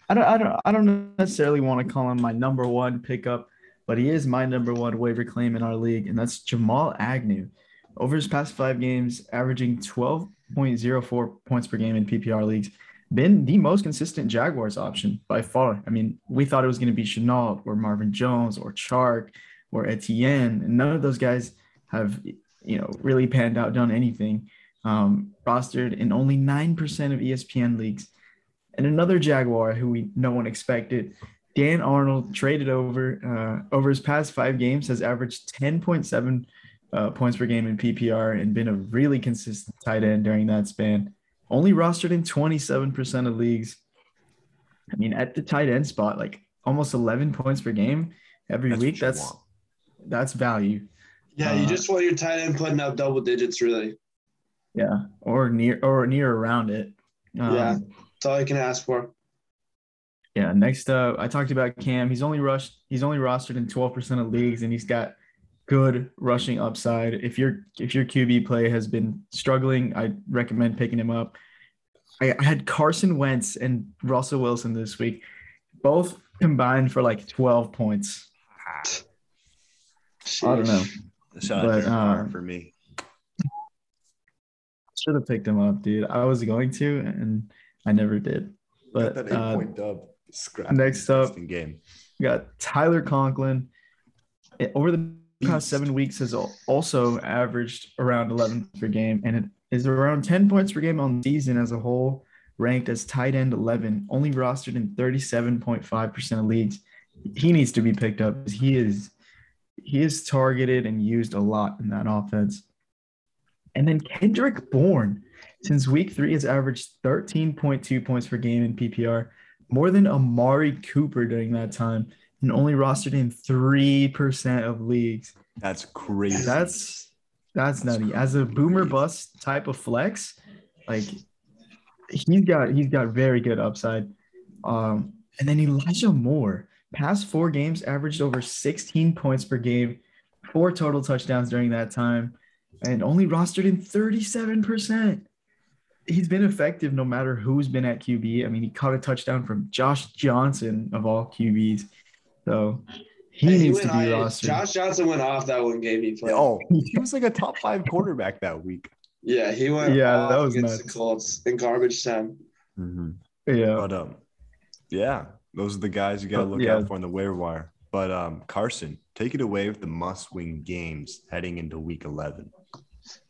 I don't, I don't, I don't necessarily want to call him my number one pickup, but he is my number one waiver claim in our league, and that's Jamal Agnew. Over his past five games, averaging 12.04 points per game in PPR leagues, been the most consistent Jaguars option by far. I mean, we thought it was going to be Shenault or Marvin Jones or Chark or Etienne, and none of those guys have, you know, really panned out, done anything um, rostered in only 9% of ESPN leagues. And another Jaguar who we no one expected, Dan Arnold, traded over uh, over his past five games, has averaged 10.7 uh, points per game in PPR and been a really consistent tight end during that span. Only rostered in 27% of leagues. I mean, at the tight end spot, like almost 11 points per game every that's week. That's want. that's value. Yeah, you uh, just want your tight end putting up double digits, really. Yeah, or near or near around it. Um, yeah, that's all I can ask for. Yeah. Next up, I talked about Cam. He's only rushed. He's only rostered in twelve percent of leagues, and he's got good rushing upside. If your if your QB play has been struggling, I recommend picking him up. I, I had Carson Wentz and Russell Wilson this week, both combined for like twelve points. I don't know. Shout but, uh, for me should have picked him up, dude. I was going to, and I never did. But that eight uh, dub. Scrap next up, game. We got Tyler Conklin over the past seven weeks has also averaged around 11 per game, and it is around 10 points per game on season as a whole, ranked as tight end 11, only rostered in 37.5% of leagues. He needs to be picked up. He is he is targeted and used a lot in that offense. And then Kendrick Bourne, since week three, has averaged 13.2 points per game in PPR, more than Amari Cooper during that time, and only rostered in 3% of leagues. That's crazy. That's that's nutty. As a boomer bust type of flex, like he's got he's got very good upside. Um, and then Elijah Moore, past four games, averaged over 16 points per game, four total touchdowns during that time, and only rostered in 37%. He's been effective no matter who's been at QB. I mean, he caught a touchdown from Josh Johnson of all QBs. So he Hey, needs to went be off- rostered. Josh Johnson went off that one game he played. Oh, he was like a top five quarterback that week. Yeah, he went Yeah, off that was against nuts. the Colts in garbage time. yeah. But um, yeah, those are the guys you got to look yeah. out for on the waiver wire. But um, Carson, take it away with the must-win games heading into Week 11.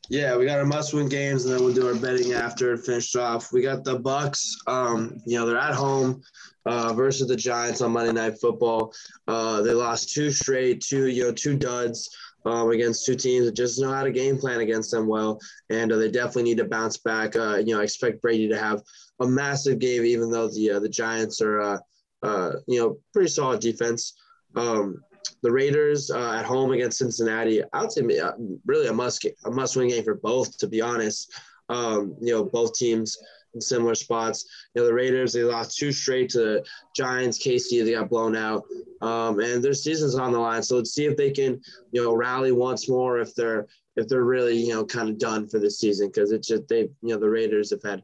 Yeah, we got our must-win games, and then we'll do our betting after and finish off. We got the Bucs. Um, you know, they're at home uh, versus the Giants on Monday Night Football. Uh, they lost two straight, two you know, two duds um, against two teams that just know how to game plan against them well, and uh, they definitely need to bounce back. Uh, you know, I expect Brady to have a massive game, even though the uh, the Giants are, uh, uh, you know, pretty solid defense. Um, the Raiders uh, at home against Cincinnati, I would say uh, really a must a must win game for both. To be honest, um, you know both teams in similar spots. You know the Raiders they lost two straight to the Giants, KC they got blown out, um, and their season's on the line. So let's see if they can you know rally once more if they're if they're really you know kind of done for this season because it's just they you know the Raiders have had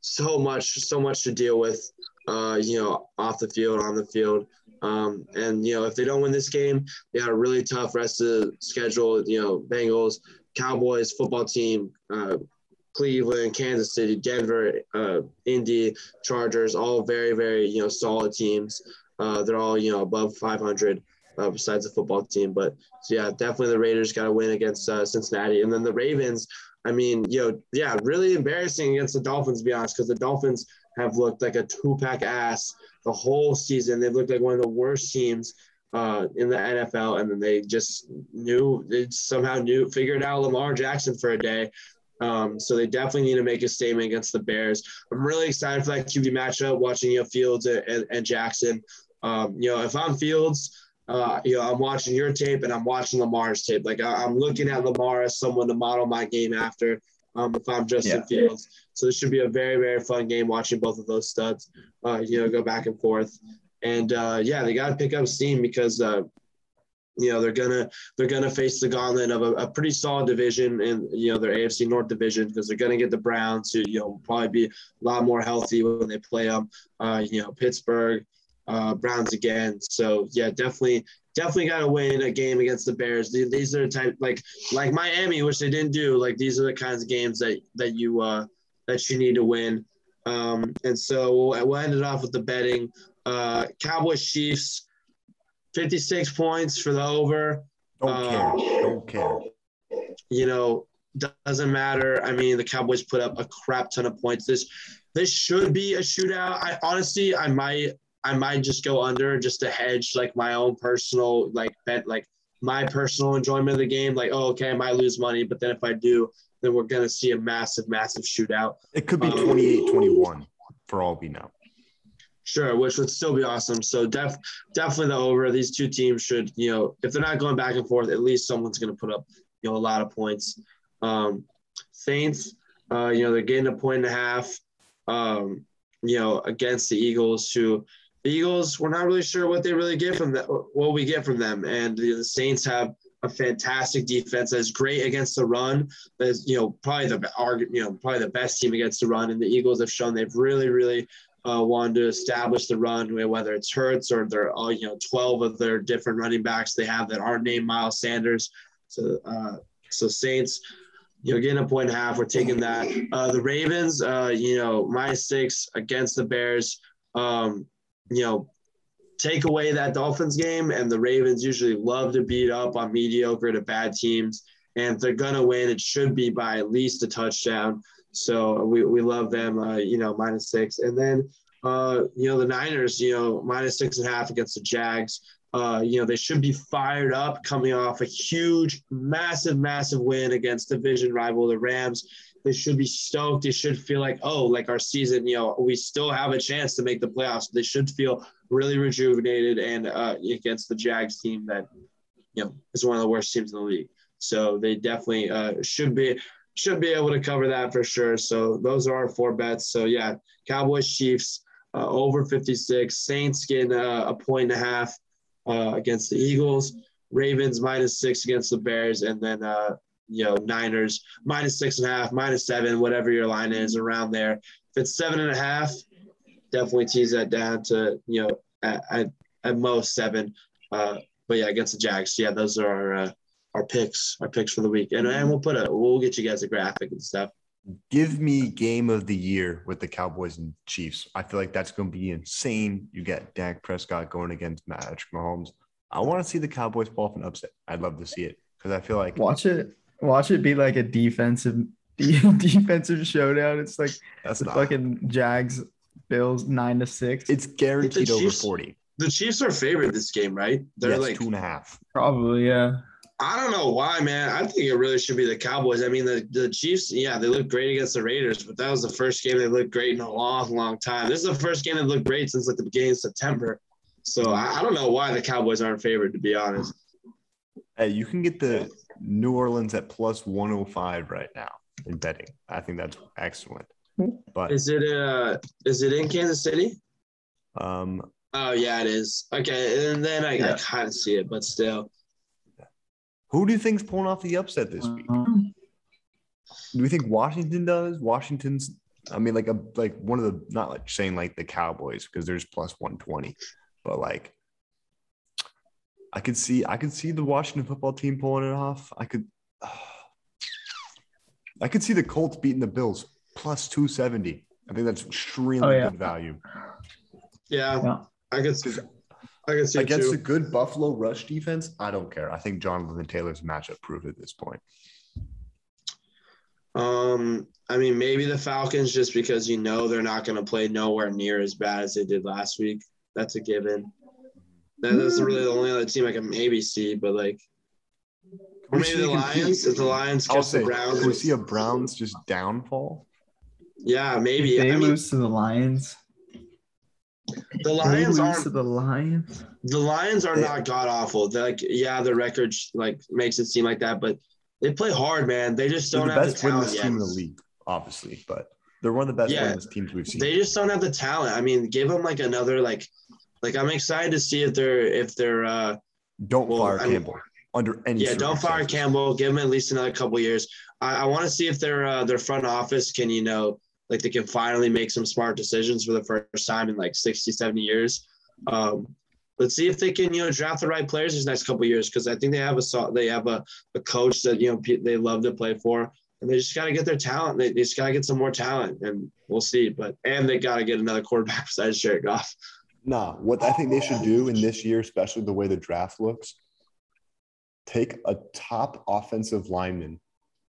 so much so much to deal with uh, you know off the field on the field. Um, and you know, if they don't win this game, they got a really tough rest of the schedule. You know, Bengals, Cowboys, football team, uh, Cleveland, Kansas City, Denver, uh, Indy, Chargers, all very, very you know solid teams. Uh, they're all you know above 500. Uh, besides the football team, but so yeah, definitely the Raiders got to win against uh, Cincinnati, and then the Ravens. I mean, you know, yeah, really embarrassing against the Dolphins, to be honest, because the Dolphins have looked like a two-pack ass the whole season. They've looked like one of the worst teams uh, in the NFL, and then they just knew they somehow knew figured out Lamar Jackson for a day. Um, so they definitely need to make a statement against the Bears. I'm really excited for that QB matchup. Watching you know Fields and, and, and Jackson. Um, you know, if I'm Fields. Uh, you know, I'm watching your tape and I'm watching Lamar's tape. Like I, I'm looking at Lamar as someone to model my game after. Um, if I'm Justin Yeah. Fields, so this should be a very, very fun game watching both of those studs. Uh, you know, go back and forth, and uh, yeah, they got to pick up steam because uh, you know they're gonna they're gonna face the gauntlet of a, a pretty solid division in you know their AFC North division because they're gonna get the Browns who you know probably be a lot more healthy when they play them. Uh, you know, Pittsburgh. Uh, Browns again, so yeah, definitely, definitely got to win a game against the Bears. These, are the type like like Miami, which they didn't do. Like these are the kinds of games that that you uh, that you need to win. Um, and so we'll, we'll end it off with the betting. Uh, Cowboys Chiefs, 56 points for the over. Don't Uh, care. Don't care. You know, doesn't matter. I mean, the Cowboys put up a crap ton of points. This this should be a shootout. I honestly, I might I might just go under just to hedge like my own personal like bet like my personal enjoyment of the game. Like, oh, okay, I might lose money, but then if I do, then we're gonna see a massive, massive shootout. It could be um, 28 21 for all we know. Sure, which would still be awesome. So def, definitely the over. These two teams should, you know, if they're not going back and forth, at least someone's going to put up, you know, a lot of points. Um, Saints, uh, you know, they're getting a point and a half, um, you know, against the Eagles. Who the Eagles, we're not really sure what they really get from them, what we get from them, and the, Saints have a fantastic defense that's great against the run. That's you know probably the you know probably the best team against the run, and the Eagles have shown they've really really uh, wanted to establish the run, whether it's Hurts or they're all you know twelve of their different running backs they have that aren't named Miles Sanders. So uh, so Saints. You know, getting a point and a half, we're taking that. Uh, the Ravens, uh, you know, minus six against the Bears. Um, you know, take away that Dolphins game, and the Ravens usually love to beat up on mediocre to bad teams. And if they're gonna win, it should be by at least a touchdown. So we, we love them, uh, you know, minus six. And then, uh, you know, the Niners, you know, minus six and a half against the Jags. Uh, you know, they should be fired up coming off a huge, massive, massive win against division rival, the Rams. They should be stoked. They should feel like, oh, like our season, you know, we still have a chance to make the playoffs. They should feel really rejuvenated and uh, against the Jags team that, you know, is one of the worst teams in the league. So they definitely uh, should be should be able to cover that for sure. So those are our four bets. So yeah, Cowboys, Chiefs uh, over 56, Saints getting uh, a point and a half uh, against the Eagles, Ravens minus six against the Bears, and then uh, you know Niners minus six and a half, minus seven, whatever your line is around there. If it's seven and a half, definitely tease that down to you know at, at, at most seven. Uh, but yeah, against the Jags, yeah, those are our uh, our picks, our picks for the week, and and we'll put a we'll get you guys a graphic and stuff. Give me game of the year with the Cowboys and Chiefs. I feel like that's going to be insane. You get Dak Prescott going against Patrick Mahomes. I want to see the Cowboys pull off an upset. I'd love to see it because I feel like watch it, watch it be like a defensive defensive showdown. It's like that's the not, fucking Jags Bills nine to six. It's guaranteed over forty. The Chiefs are favored this game, right? They're yes, like two and a half. Probably, yeah. I don't know why, man. I think it really should be the Cowboys. I mean, the, the Chiefs, yeah, they looked great against the Raiders, but that was the first game they looked great in a long, long time. This is the first game that looked great since like the beginning of September. So I, I don't know why the Cowboys aren't favored, to be honest. Hey, you can get the New Orleans at plus 105 right now in betting. I think that's excellent. But is it uh is it in Kansas City? Um Oh yeah, it is. Okay, and then I, yeah. I kind of see it, but still. Who do you think's pulling off the upset this week? Do we think Washington does? Washington's, I mean, like a like one of the not like saying like the Cowboys because there's plus one twenty, but like I could see I could see the Washington football team pulling it off. I could I could see the Colts beating the Bills plus two seventy. I think that's extremely oh, yeah. good value. Yeah, yeah. I could see I can see against a good Buffalo rush defense. I don't care. I think Jonathan Taylor's matchup proved at this point. Um, I mean, maybe the Falcons just because you know they're not going to play nowhere near as bad as they did last week. That's a given. That's really the only other team I can maybe see, but like, or maybe the Lions. If the Lions catch the Browns, we see a Browns just downfall. Yeah, maybe. If they I mean, lose to the Lions. The Lions are the Lions. The Lions are not god awful. like yeah, the record like makes it seem like that, but they play hard, man. They just don't the have best the talent team in the league, obviously, but they're one of the best yeah, teams we've seen. They just don't have the talent. I mean, give them like another like, like I'm excited to see if they're if they're. uh Don't well, fire Campbell under any. Yeah, don't fire Campbell. Give him at least another couple years. I, I want to see if their uh, their front office can you know like they can finally make some smart decisions for the first time in like 60 70 years um, let's see if they can you know draft the right players these next couple years because i think they have a they have a, a coach that you know they love to play for and they just got to get their talent they, they just got to get some more talent and we'll see but and they got to get another quarterback besides jared goff nah what i think they should do in this year especially the way the draft looks take a top offensive lineman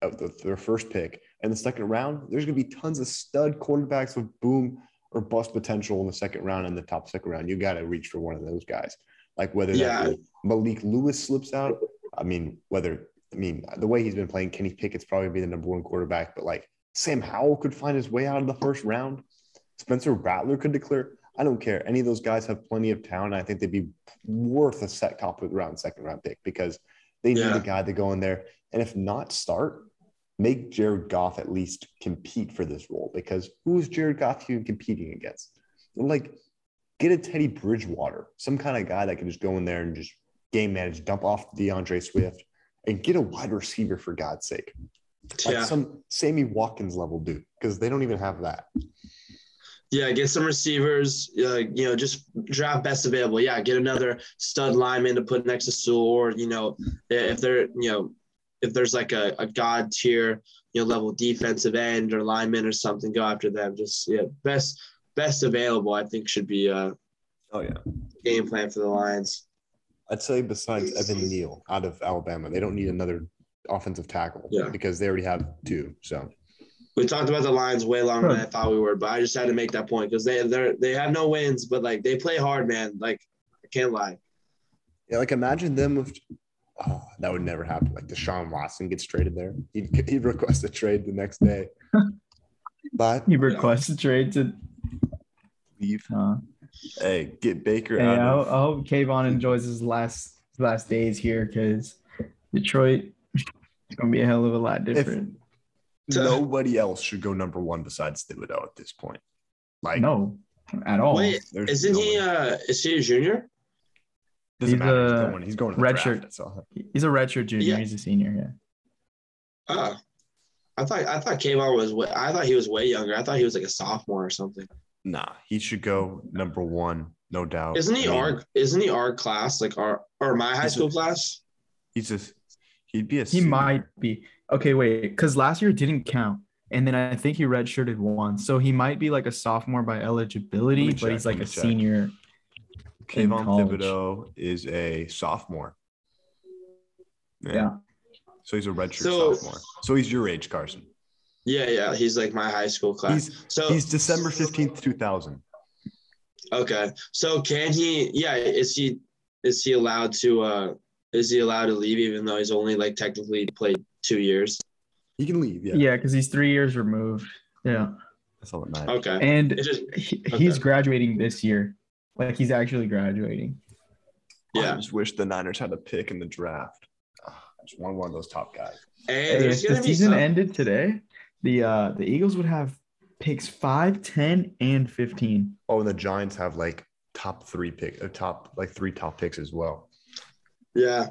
of the, their first pick and the second round, there's going to be tons of stud quarterbacks with boom or bust potential in the second round and the top second round. You got to reach for one of those guys. Like whether yeah. Malik Willis slips out. I mean, whether I mean the way he's been playing, Kenny Pickett's probably be the number one quarterback, but like Sam Howell could find his way out of the first round. Spencer Rattler could declare. I don't care. Any of those guys have plenty of talent. I think they'd be worth a set top of the round, second round pick because they need a guy to go in there. And if not start, make Jared Goff at least compete for this role because who is Jared Goff even competing against? Like, get a Teddy Bridgewater, some kind of guy that can just go in there and just game manage, dump off D'Andre Swift, and get a wide receiver for God's sake. Like yeah. some Sammy Watkins level dude, because they don't even have that. Yeah, get some receivers. Uh, you know, just draft best available. Yeah, get another stud lineman to put next to Sewell, or you know, if they're you know if there's like a, a god tier, you know, level defensive end or lineman or something, go after them. Just yeah, best best available, I think should be uh Oh yeah. game plan for the Lions. I'd say besides Evan Neal out of Alabama, they don't need another offensive tackle Yeah. because they already have two. So We talked about the Lions way longer than I thought we were, but I just had to make that point because they they they have no wins, but like they play hard, man. Like I can't lie. yeah, like imagine them with oh, that would never happen. Like Deshaun Watson gets traded there. He'd, he'd request a trade the next day. but He requests a trade to. leave. Huh? Hey, get Baker hey, I, out hope, of I hope Kayvon enjoys his last his last days here because Detroit is gonna be a hell of a lot different. nobody else should go number one besides Thibodeaux at this point. Like no, at all. Wait, there's isn't no he? one. Uh, is he a junior? Doesn't he's matter. He's going. He's going to the red draft. shirt. That's. He's a redshirt junior. Yeah. He's a senior. Yeah. Oh, I thought I thought Kayvon was. Way, I thought he was way younger. I thought he was like a sophomore or something. Nah, he should go number one, no doubt. Isn't he I mean, our? Isn't he our class? Like our or my high He's a- school class? He's just he'd be a He senior. might be. Okay, wait, because last year didn't count. And then I think he redshirted once. So he might be like a sophomore by eligibility, Let me but he's like a check. senior. in Kayvon. Thibodeaux is a sophomore. Yeah. So he's a redshirt So- sophomore. So he's your age, Carson. Yeah, yeah. He's like my high school class. He's so he's December fifteenth, two thousand. okay. So can he? Yeah. Is he? Is he allowed to? uh Is he allowed to leave even though he's only like technically played two years? He can leave. Yeah, Yeah, because he's three years removed. Yeah. that's all that matters. Okay. And It just he, Okay. he's graduating this year. Like he's actually graduating. Yeah. I yeah. just wish the Niners had a pick in the draft. I just want one of those top guys. And Hey, if the season some, ended today, the uh the Eagles would have picks 5, 10, and 15. Oh, and the Giants have like top three pick, uh, top like three top picks as well. yeah.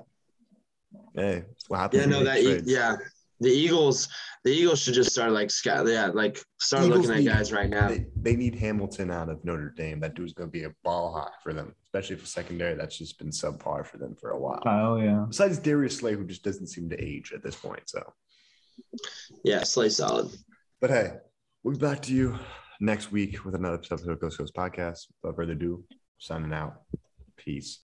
Hey, what happens. Yeah. No. That. E- yeah. The Eagles. The Eagles should just start like scat. Yeah. Like start Eagles looking at need- guys right now. They, they need Hamilton out of Notre Dame. That dude's going to be a ball hawk for them, especially for secondary. That's just been subpar for them for a while. Oh yeah. Besides Darius Slay, who just doesn't seem to age at this point. So, Yeah. Slay solid. but hey, we'll be back to you next week with another episode of Ghost Coast Podcast. Without further ado, signing out. Peace.